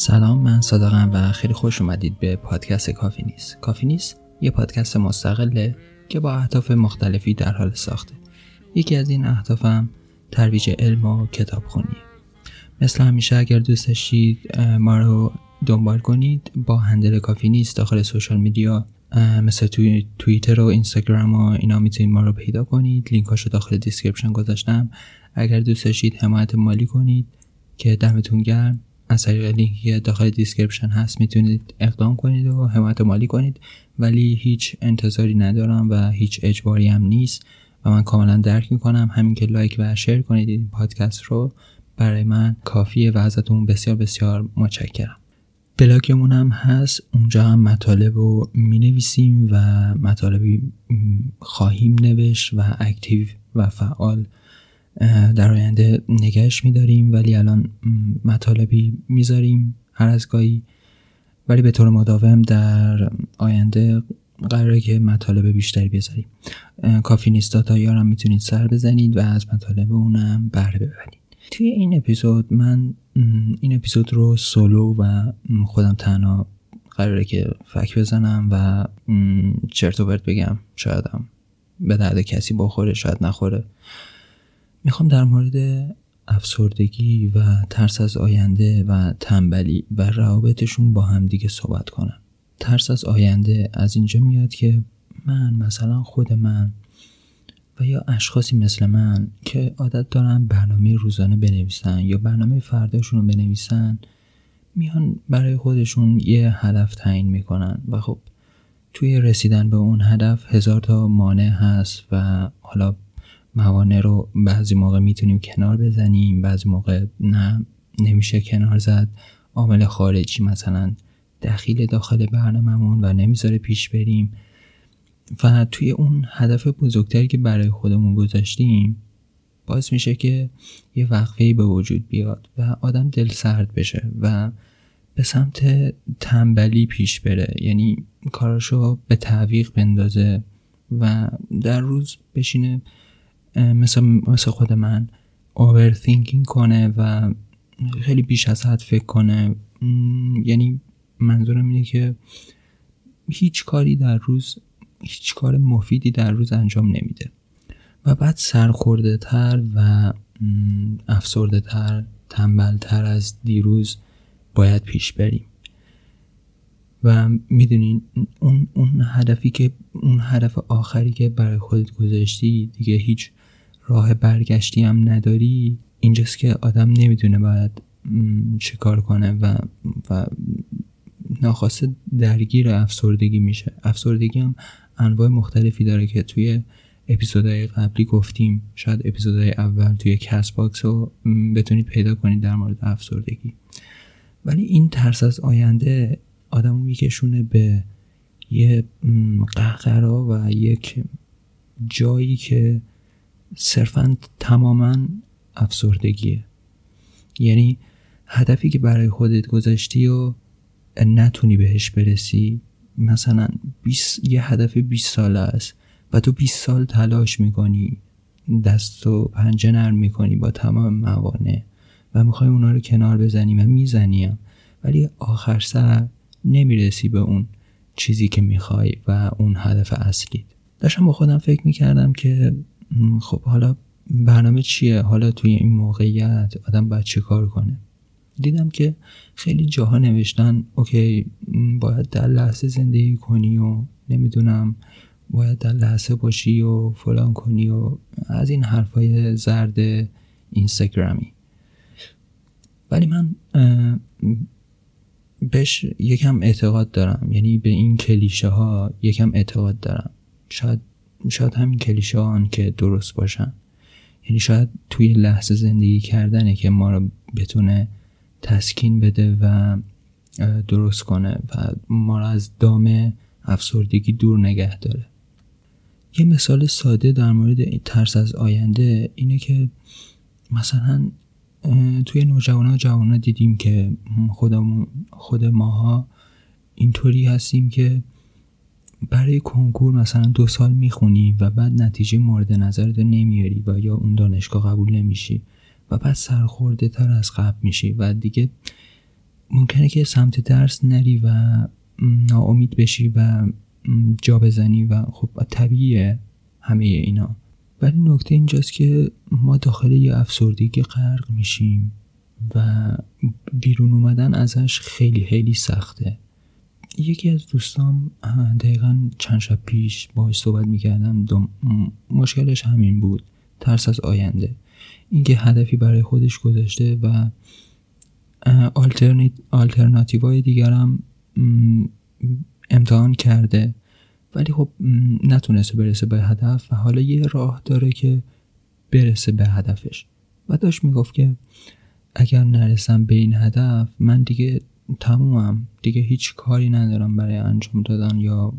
سلام من صادقم و خیلی خوش اومدید به پادکست کافی نیست. کافی نیست یه پادکست مستقله که با اهداف مختلفی در حال ساخته. یکی از این اهدافم ترویج علم و کتاب خونیه مثل همیشه اگر دوست داشتید ما رو دنبال کنید. با handle کافی نیست داخل social media مثل توی توییتر و اینستاگرام و اینا می‌تونید ما رو پیدا کنید. لینکاشو داخل description گذاشتم. اگر دوست داشتید حمایت مالی کنید که دمتون گرم. از طریق لینکی که داخل description هست می‌تونید اقدام کنید و حمایت مالی کنید ولی هیچ انتظاری ندارم و هیچ اجباری هم نیست و من کاملا درک می‌کنم. همین که like و share کنید این پادکست رو برای من کافیه و ازتون بسیار بسیار متشکرم. بلاگمون هم هست اونجا هم مطالب رو می نویسیم و مطالبی خواهیم نوشت و اکتیو و فعال در آینده نگهش میداریم ولی الان مطالبی می‌ذاریم هر از گاهی. ولی به طور مداوم در آینده قراره که مطالب بیشتری بذاریم. کافی نیست تا یارم می‌تونید سر بزنید و از مطالب اونم بهره ببرید. توی این اپیزود من این اپیزود رو سولو و خودم تنها قراره که فک بزنم و چرت و پرت بگم شایدم به درد کسی بخوره شاید نخوره. می‌خوام در مورد افسردگی و ترس از آینده و تنبلی و روابطشون با هم دیگه صحبت کنم. ترس از آینده از اینجا میاد که من مثلا خود من و یا اشخاصی مثل من که عادت دارن برنامه روزانه بنویسن یا برنامه فرداشون رو بنویسن میان برای خودشون یه هدف تعیین می‌کنن و خب توی رسیدن به اون هدف هزار تا مانع هست و حالا موانع رو بعضی موقع می‌تونیم کنار بزنیم بعضی موقع نه نمیشه کنار زد. عامل خارجی مثلا دخیل داخل برنامهمون و نمی‌ذاره پیش بریم. و توی اون هدف بزرگتری که برای خودمون گذاشتیم باعث میشه که یه وقفه به وجود بیاد و آدم دل سرد بشه و به سمت تنبلی پیش بره. یعنی کاراشو به تعویق بندازه و در روز بشینه مثل, مثل خود من overthinking کنه و خیلی بیش از حد فکر کنه. یعنی منظورم اینه که هیچ کاری در روز هیچ کار مفیدی در روز انجام نمیده. و بعد سرخورده تر و افسرده تر تنبل تر از دیروز باید پیش بریم. و می‌دونین اون, اون هدفی که اون هدف آخری که برای خودت گذاشتی دیگه هیچ راه برگشتی هم نداری اینجاست که آدم نمی‌دونه باید چه کار کنه و, و ناخواسته درگیر افسردگی میشه. افسردگی هم انواع مختلفی داره که توی اپیزودهای قبلی گفتیم. شاید اپیزودهای اول توی Castbox رو بتونید پیدا کنید در مورد افسردگی. ولی این ترس از آینده آدم میکشونه به یه قهقرا و یک جایی که صرفا تماما افسردگیه. یعنی هدفی که برای خودت گذاشتی و نتونی بهش برسی مثلا 20 یه هدف 20 ساله است و تو 20 سال تلاش می‌کنی دست و پنجه نرم می‌کنی با تمام موانع و می‌خوای اونا رو کنار بزنی و می‌زنیم ولی آخر سر نمی‌رسی به اون چیزی که می‌خوای و اون هدف اصلی داشتم با خودم فکر می‌کردم که خب حالا برنامه چیه؟ حالا توی این موقعیت آدم باید چه کار کنه؟ دیدم که خیلی جاها نوشتن اوکی باید در لحظه زندگی کنی و نمی‌دونم باید در لحظه باشی و فلان کنی و از این حرفای زرد اینستاگرامی. ولی من بهش یکم اعتقاد دارم. یعنی به این کلیشه ها یکم اعتقاد دارم. شاید شاید همین کلیشه ها که درست باشن. یعنی شاید توی لحظه زندگی کردنه که ما رو بتونه تسکین بده و درست کنه و ما رو از دام افسردگی دور نگه داره. یه مثال ساده در مورد ترس از آینده اینه که مثلا توی نوجوان ها دیدیم که خودمون خود ماها اینطوری هستیم که برای کنکور مثلا دو سال می‌خونی و بعد نتیجه مورد نظرت نمیاری و یا اون دانشگاه قبول نمیشی و بعد سرخورده تر از قبل میشی و دیگه ممکنه که سمت درس نری و ناامید بشی و جا بزنی و خب طبیعیه همه اینا. ولی نکته اینجاست که ما داخل یه افسردگی غرق میشیم و بیرون اومدن ازش خیلی خیلی سخته. یکی از دوستام دقیقا چند شب پیش باهاش صحبت می‌کردم. مشکلش همین بود. ترس از آینده. اینکه هدفی برای خودش گذاشته و آلترناتیو های دیگرم امتحان کرده. ولی خب نتونسته برسه به هدف و حالا یه راه داره که برسه به هدفش. و داشت می‌گفت که اگر نرسم به این هدف من دیگه تمومم. دیگه هیچ کاری ندارم برای انجام دادن یا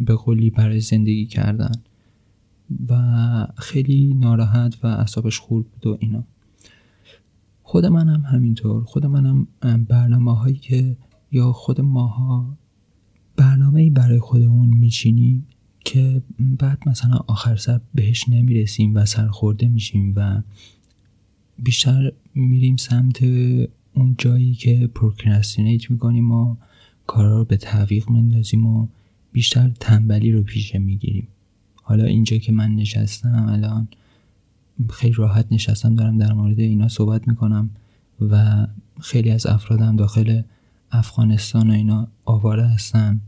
به قولی برای زندگی کردن. و خیلی ناراحت و اعصابش خورد بود و اینا. خود منم همینطور. خود منم برنامه هایی که یا خود ماها برنامه ای برای خودمون میچینیم که بعد مثلا آخر سر بهش نمی‌رسیم و سرخورده میشیم و بیشتر میریم سمت اون جایی که پروکرستینیت می‌کنیم و کارا رو به تعویق مندازیم و بیشتر تنبلی رو پیشه می‌گیریم. حالا اینجا که من نشستم الان خیلی راحت نشستم دارم در مورد اینا صحبت می‌کنم و خیلی از افرادم داخل افغانستان و اینا آواره هستن.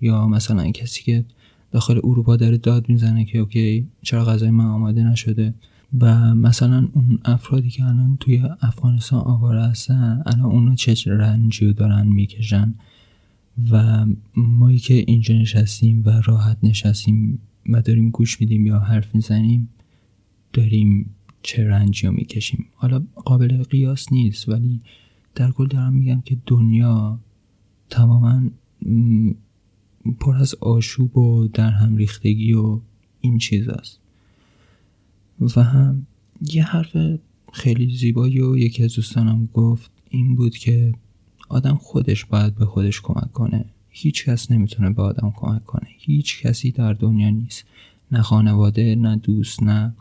یا مثلا کسی که داخل اروپا داره داد می‌زنه که اوکی چرا غذای من آماده نشده؟ و مثلا اون افرادی که الان توی افغانستان آواره هستن الان اونا چه رنجی دارن می‌کشن؟ و مایی که اینجا نشستیم و راحت نشستیم و داریم گوش میدیم یا حرف می‌زنیم داریم چه رنجی رو می‌کشیم؟ حالا قابل قیاس نیست ولی در کل دارم میگم که دنیا تماما پر از آشوب و در هم ریختگی و این چیز است. و هم یه حرف خیلی زیبایی و یکی از دوستانم گفت. این بود که آدم خودش باید به خودش کمک کنه. هیچ کس نمی‌تونه به آدم کمک کنه. هیچ کسی در دنیا نیست. نه خانواده نه دوست نه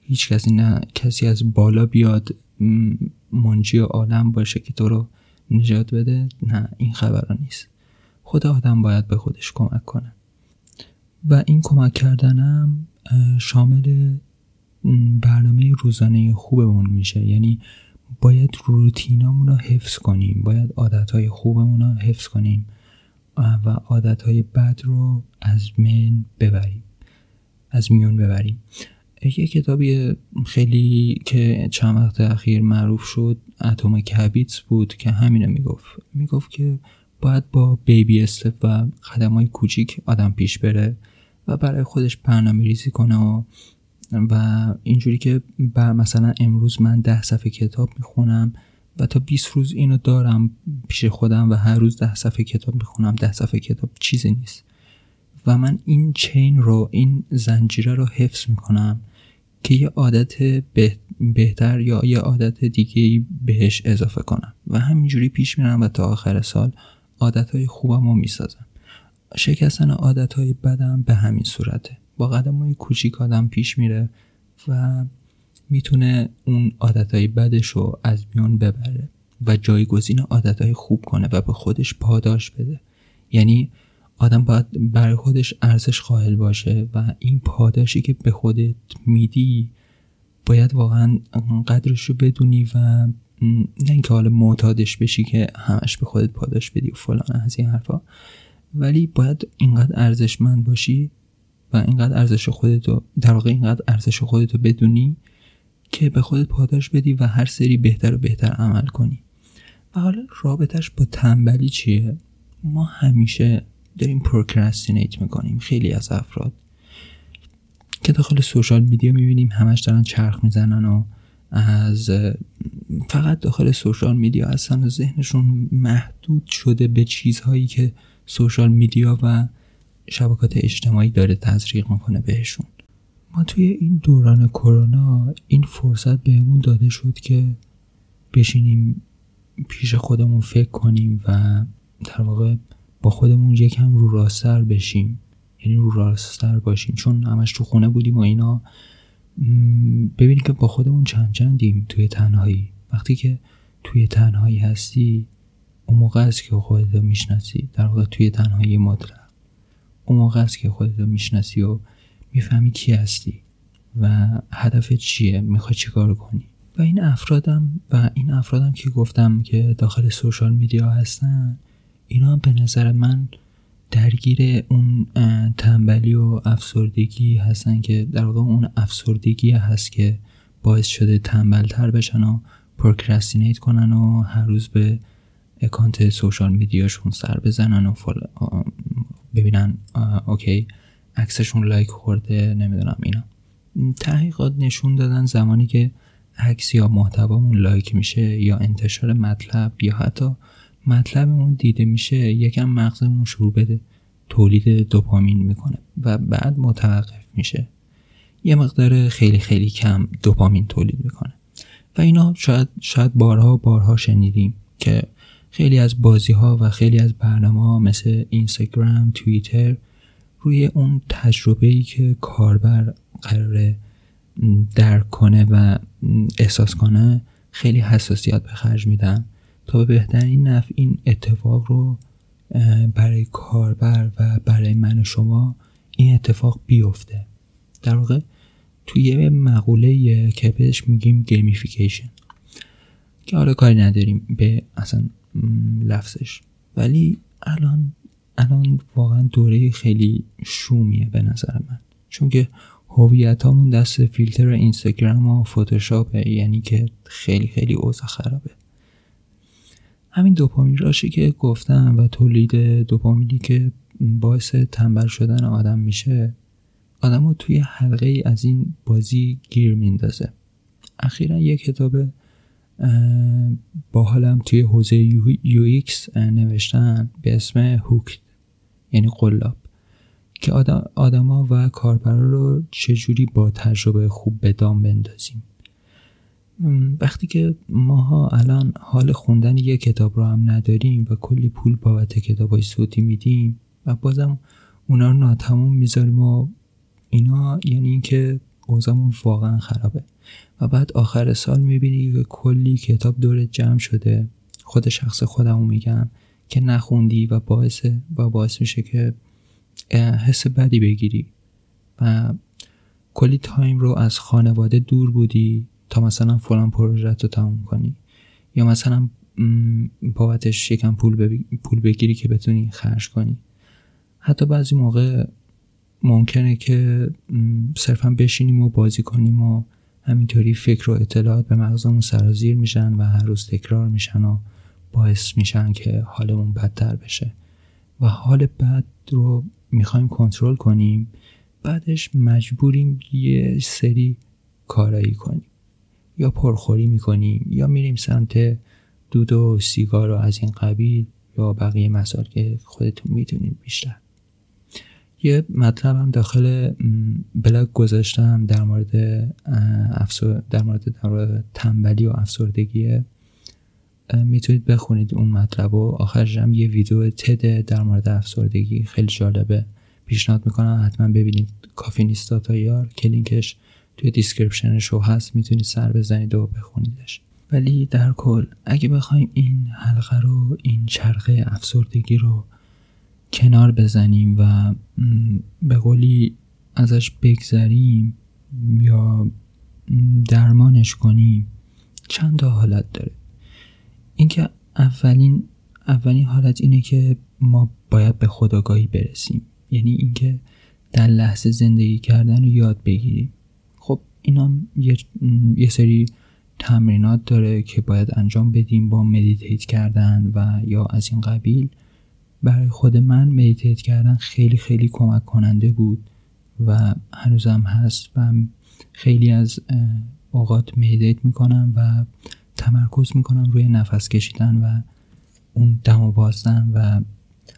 هیچ کسی نه کسی از بالا بیاد منجی عالم باشه که تو رو نجات بده. نه این خبرها نیست. خود آدم باید به خودش کمک کنه. و این کمک کردنم شامل برنامه روزانه خوبمون میشه. یعنی باید روتینامون رو حفظ کنیم. باید عادتهای خوبمون رو حفظ کنیم و عادتهای بد رو از من ببریم. از میون ببریم. یه کتابی خیلی که چند وقت اخیر معروف شد اتم کبیتس بود که همینو می‌گفت. می‌گفت که باید با بیبی استپ و قدم های کوچیک آدم پیش بره و برای خودش برنامه ریزی کنه و و اینجوری که بر مثلا امروز من ده صفحه کتاب می‌خونم و تا 20 روز اینو دارم پیش خودم و هر روز ده صفحه کتاب می‌خونم ده صفحه کتاب چیزی نیست. و من این چین رو این زنجیره رو حفظ می‌کنم که یه عادت بهتر یا یه عادت دیگه بهش اضافه کنم. و همینجوری پیش میرم و تا آخر سال عادت های خوبم رو می‌سازم. شکستن عادت های بدم به همین صورته. با قدم های کوچیک آدم پیش میره و می‌تونه اون عادت های بدش رو از میان ببره و جایگزین عادت های خوب کنه و به خودش پاداش بده. یعنی آدم باید برای خودش ارزش قائل باشه و این پاداشی که به خودت میدی باید واقعا قدرش رو بدونی و نه اینکه حالا معتادش بشی که همش به خودت پاداش بدی و فلان از این حرفا. ولی باید اینقدر ارزشمند باشی و اینقدر ارزش خودتو در واقع اینقدر ارزش خودتو بدونی که به خودت پاداش بدی و هر سری بهتر و بهتر عمل کنی. و حالا رابطش با تنبلی چیه؟ ما همیشه داریم پروکرستینیت می‌کنیم خیلی از افراد که داخل سوشال میدیا می‌بینیم همش دارن چرخ می‌زنن و از فقط داخل سوشال میدیا هستن و ذهنشون محدود شده به چیزهایی که سوشال میدیا و شبکات اجتماعی داره تزریق می‌کنه بهشون. ما توی این دوران کرونا این فرصت بهمون داده شد که بشینیم پیش خودمون فکر کنیم و در واقع با خودمون یکم رو راستر بشیم. یعنی رو راستر باشیم. چون همش تو خونه بودیم و اینا. ببینیم که با خودمون چند چندیم توی تنهایی. وقتی که توی تنهایی هستی اون موقع است که خودت می‌شناسی. در واقع توی تنهایی مطلق اون موقع است که خودت رو می‌شناسی و می‌فهمی کی هستی و هدف چیه می‌خوای چیکار کنی. و این افرادم و این افرادم که گفتم که داخل سوشال میدیا هستن اینا به نظر من درگیر اون تنبلی و افسردگی هستن که در واقع اون افسردگی هست که باعث شده تنبلتر بشن و procrastinate کنن و هر روز به account social media شون سر بزنن و ببینن okay عکسشون like خورده نمی‌دونم اینا. تحقیقات نشون دادن زمانی که عکس یا محتوامون like میشه یا انتشار مطلب یا حتی مطلبمون دیده میشه یکم مغزمون شروع به تولید دوپامین می‌کنه و بعد متوقف میشه. یه مقدار خیلی خیلی کم دوپامین تولید می‌کنه. و اینا شاید شاید بارها بارها شنیدیم که خیلی از بازی ها و خیلی از برنامه ها مثل اینستاگرام توییتر روی اون تجربه ای که کاربر قراره درک کنه و احساس کنه خیلی حساسیت به خرج میدن. تا به بهترین نفع این اتفاق رو برای کاربر و برای من و شما این اتفاق بیفته. در واقع توی یه مقوله که بهش میگیم gamification که حالا کاری نداریم به اصلا لفظش. ولی الان الان واقعا دوره خیلی شومیه به نظر من. چون که هویت همون دست فیلتر اینستاگرام و فتوشاپه یعنی که خیلی خیلی اوضاع خرابه. همین dopamine rush ی که گفتم و تولید دوپامینی که باعث تنبل شدن آدم میشه آدم رو توی حلقه ای از این بازی گیر میندازه. اخیرا یه کتاب با حالم توی حوزه UX نوشتن به اسم Hook یعنی قلاب که آدم آدما و کاربرا رو چجوری با تجربه خوب به دام بندازیم. وقتی که ماها الان حال خوندن یه کتاب رو هم نداریم و کلی پول بابت کتابای صوتی میدیم و بازم اونا رو ناتموم می‌ذاریم و اینا یعنی اینکه اوضاعمون واقعا خرابه. و بعد آخر سال می‌بینی که کلی کتاب دور جمع شده. خود شخص خودمو میگم که نخوندی و باعث و باعث میشه که حس بدی بگیری. و کلی تایم رو از خانواده دور بودی تا مثلا فلان پروژه رو تموم کنی. یا مثلا بابتش یکم پول, پول بگیری که بتونی خرج کنی. حتی بعضی موقع ممکنه که صرفا بشینیم و بازی کنیم و همینطوری فکر و اطلاعات به مغزمون سرازیر میشن و هر روز تکرار میشن و باعث میشن که حالمون بدتر بشه. و حال بد رو می‌خوایم کنترل کنیم بعدش مجبوریم یه سری کارایی کنیم. یا پرخوری می‌کنیم یا میریم سمت دود و سیگار و از این قبیل یا بقیه مسائل که خودتون می‌دونید بیشتر. یه مطلب هم داخل بلاگ گذاشتم در مورد افسر... در مورد در تنبلی و افسردگی می‌تونید بخونید اون مطلب و آخرش هم یه ویدیو تد در مورد افسردگی. خیلی جالبه. پیشنهاد می‌کنم حتما ببینید. کافی نیست dot IR. که لینکش توی description show هست. می‌تونید سر بزنید و بخونیدش. ولی در کل اگه بخوایم این حلقه رو این چرخه افسردگی رو کنار بزنیم و به قولی ازش بگذریم یا درمانش کنیم چند تا حالت داره. اینکه اولین اولین حالت اینه که ما باید به خودآگاهی برسیم. یعنی اینکه در لحظه زندگی کردن رو یاد بگیریم. خب اینا یه, یه سری تمرینات داره که باید انجام بدیم با meditate کردن و یا از این قبیل. برای خود من meditate کردن خیلی خیلی کمک کننده بود و هنوزم هست و خیلی از اوقات meditate می‌کنم و تمرکز می‌کنم روی نفس کشیدن و اون دم و بازدم و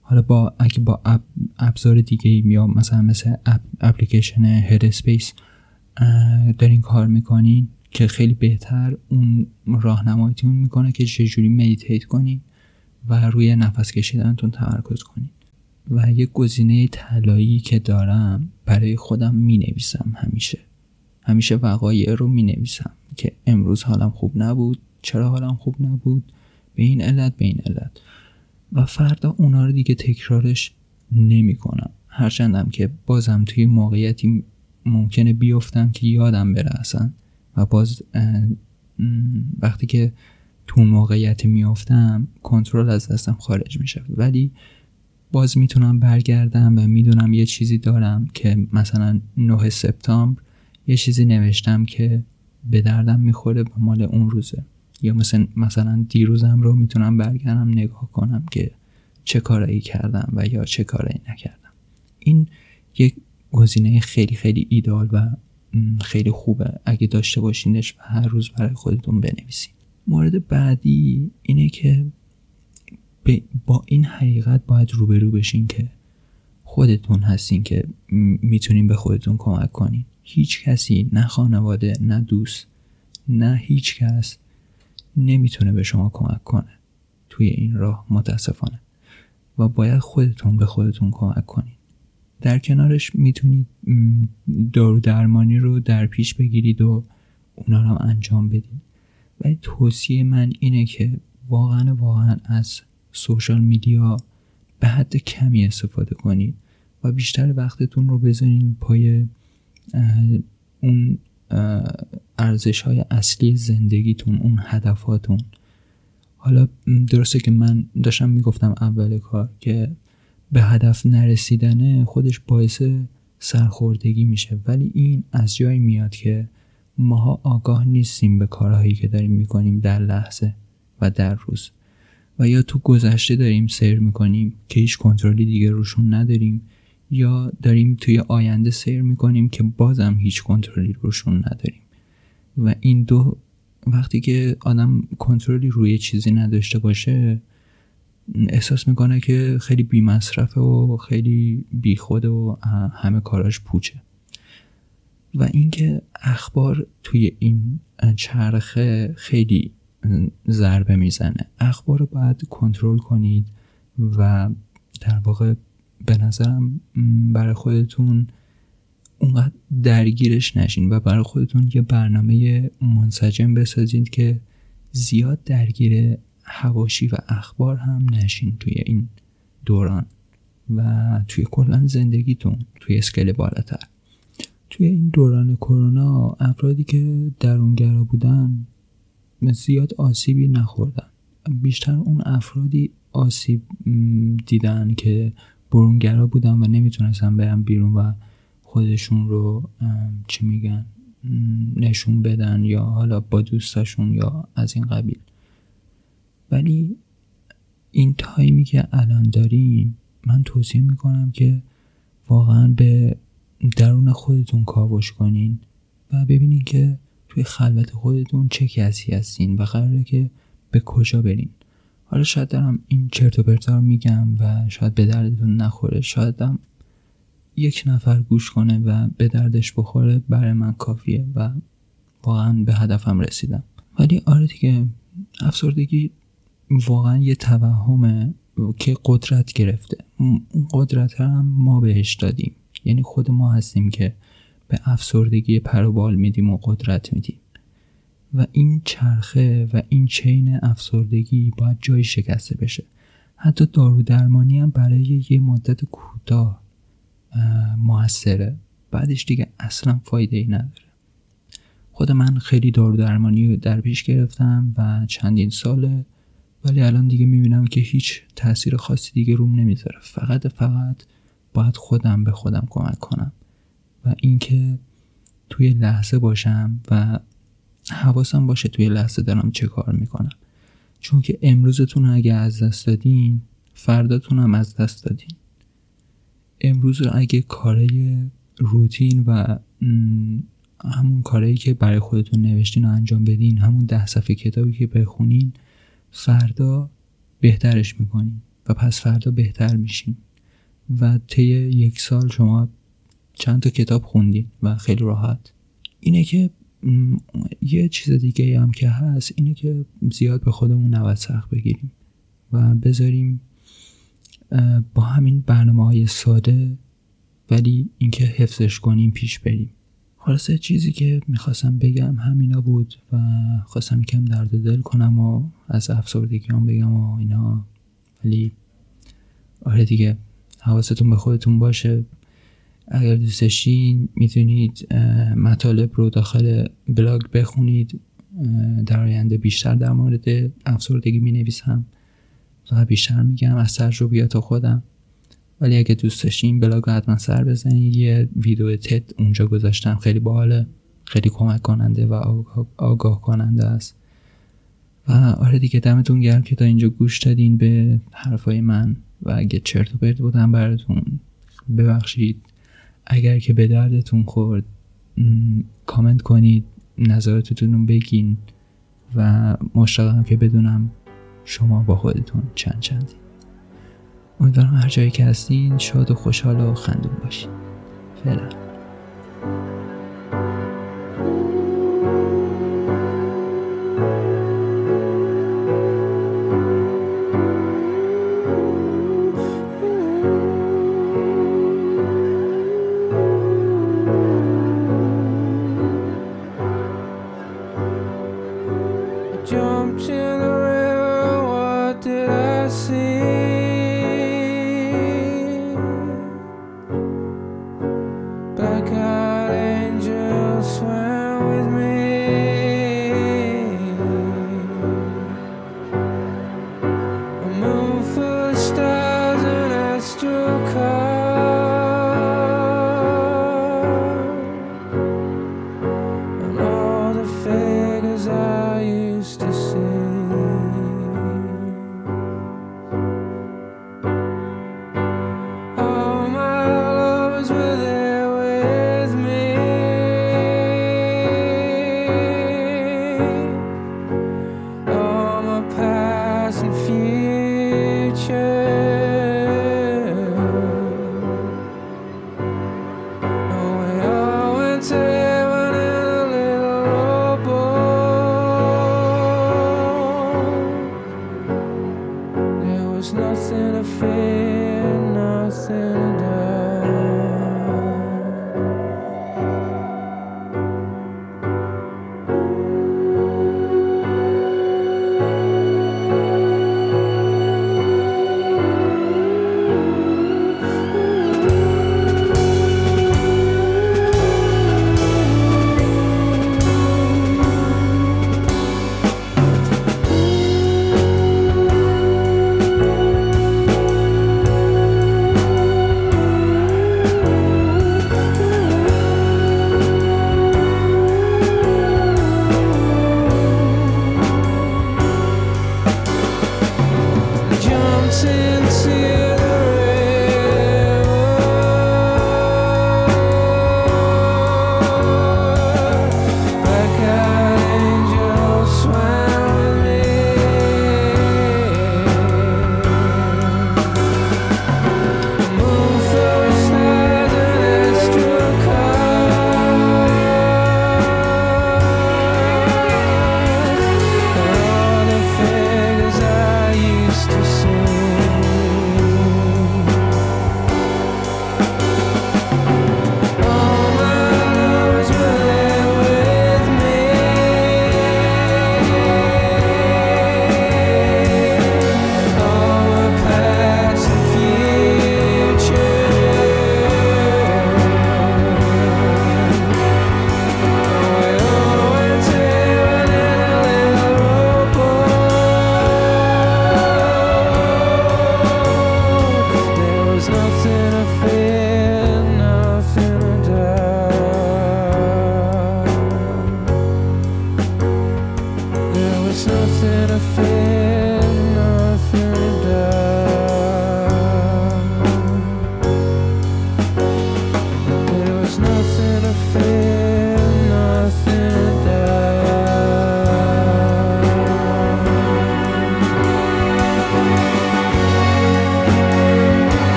حالا با اگه با ابزار دیگه یا مثلا مثل اپلیکیشن Headspace دارین کار می‌کنین که خیلی بهتر اون راهنماییتون می‌کنه که چجوری meditate کنین. و روی نفس کشیدنتون تمرکز کنین و یه گزینه طلایی که دارم برای خودم می نویسم همیشه. همیشه وقایع رو می نویسم که امروز حالم خوب نبود چرا حالم خوب نبود به این علت به این علت. و فردا اونا رو دیگه تکرارش نمی کنم هرچندم که بازم توی موقعیتی ممکنه بیفتم که یادم بره اصلا. و باز وقتی که تو موقعیت میافتم کنترل از دستم خارج میشه ولی باز می‌تونم برگردم و می‌دونم یه چیزی دارم که مثلا 9 سپتامبر یه چیزی نوشتم که به دردم می‌خوره و مال اون روزه. یا مثلا مثلا دیروزم رو می‌تونم برگردم نگاه کنم که چه کارایی کردم و یا چه کارایی نکردم. این یک گزینه خیلی خیلی ایدال و خیلی خوبه. اگه داشته باشینش و هر روز برای خودتون بنویسین. مورد بعدی اینه که با این حقیقت باید روبرو بشین که خودتون هستین که می‌تونین به خودتون کمک کنین. هیچ کسی نه خانواده نه دوست نه هیچ کس نمی‌تونه به شما کمک کنه. توی این راه متاسفانه. و باید خودتون به خودتون کمک کنین. در کنارش می‌تونید دارو درمانی رو در پیش بگیرید و اونا رو انجام بدید. ولی توصیه من اینه که واقعا واقعا از سوشال میدیا به حد کمی استفاده کنید و بیشتر وقتتون رو بذارین پای اون ارزش های اصلی زندگیتون اون هدفاتون. حالا درسته که من داشتم می‌گفتم اول کار که به هدف نرسیدنه خودش باعث سرخوردگی میشه ولی این از جایی میاد که ماها آگاه نیستیم به کارهایی که داریم می‌کنیم در لحظه و در روز. و یا تو گذشته داریم سیر می‌کنیم که هیچ کنترلی دیگه روشون نداریم یا داریم توی آینده سیر می‌کنیم که بازم هیچ کنترلی روشون نداریم. و این دو وقتی که آدم کنترلی روی چیزی نداشته باشه احساس می‌کنه که خیلی بی مصرفه و خیلی بی خوده و همه کاراش پوچه. و اینکه اخبار توی این چرخه خیلی ضربه می‌زنه. اخبار رو باید کنترل کنید و در واقع به نظرم برای خودتون اونقدر درگیرش نشین و برای خودتون یه برنامه منسجم بسازید که زیاد درگیر هواشی و اخبار هم نشین توی این دوران و توی کلا زندگیتون توی اسکل بالاتر. توی این دوران کرونا افرادی که درونگرا بودن زیاد آسیبی نخوردن. بیشتر اون افرادی آسیب دیدن که برونگرا بودن و نمی‌تونستن برن بیرون و خودشون رو چی میگن نشون بدن یا حالا با دوستاشون یا از این قبیل. ولی این تایمی که الان داریم من توصیه می‌کنم که واقعا به درون خودتون کاوش کنین و ببینین که توی خلوت خودتون چه کسی هستین و قراره که به کجا برین. حالا شاید دارم این چرت و پرتا میگم و شاید به دردتون نخوره. شاید هم یک نفر گوش کنه و به دردش بخوره برای من کافیه و واقعا به هدفم رسیدم. ولی آره دیگه افسردگی واقعا یه توهمه که قدرت گرفته. اون قدرت هم ما بهش دادیم. یعنی خود ما هستیم که به افسردگی پروبال میدیم و قدرت میدیم. و این چرخه و این چین افسردگی باید جای شکسته بشه. حتی دارو درمانی هم برای یه مدت کوتاه موثره. بعدش دیگه اصلا فایده ای نداره. خود من خیلی دارو درمانی در پیش گرفتم و چندین ساله ولی الان دیگه می‌بینم که هیچ تاثیر خاصی دیگه روم نمی‌ذاره. فقط فقط باید خودم به خودم کمک کنم و اینکه توی لحظه باشم و حواسم باشه توی لحظه دارم چه کار می‌کنم. چون که امروزتون اگه از دست دادین فرداتون هم از دست دادین. امروز اگه کارای روتین و همون کارایی که برای خودتون نوشتین رو انجام بدین همون ده صفحه کتابی که بخونین فردا بهترش می‌کنین و پس فردا بهتر میشین. و طی یک سال شما چند تا کتاب خوندین و خیلی راحت. اینه که یه چیز دیگه هم که هست اینه که زیاد به خودمون نباید سخت بگیریم و بذاریم با همین برنامه های ساده ولی اینکه حفظش کنیم پیش بریم. خلاصه چیزی که می‌خواستم بگم همینا بود و خواستم یکم درد دل کنم و از افسردگی هم بگم و اینا. ولی آره دیگه. حواستون به خودتون باشه. اگر دوست داشتین می‌تونید مطالب رو داخل بلاگ بخونید. در آینده بیشتر در مورد افسردگی می نویسم و بیشتر میگم از تجربیات خودم. ولی اگه دوست داشتین بلاگ حتما سر بزنید یه ویدیو تد اونجا گذاشتم. خیلی باحاله. خیلی کمک کننده و آگاه کننده است. و آره دیگه دمتون گرم که تا اینجا گوش دادین به حرفای من. و اگه چرت و پرت بودم براتون ببخشید. اگر که به دردتون خورد کامنت کنید نظراتتون رو بگین و مشتاقم که بدونم شما با خودتون چند چندی امیدوارم هر جایی که هستین شاد و خوشحال و خندون باشین. فعلا. winter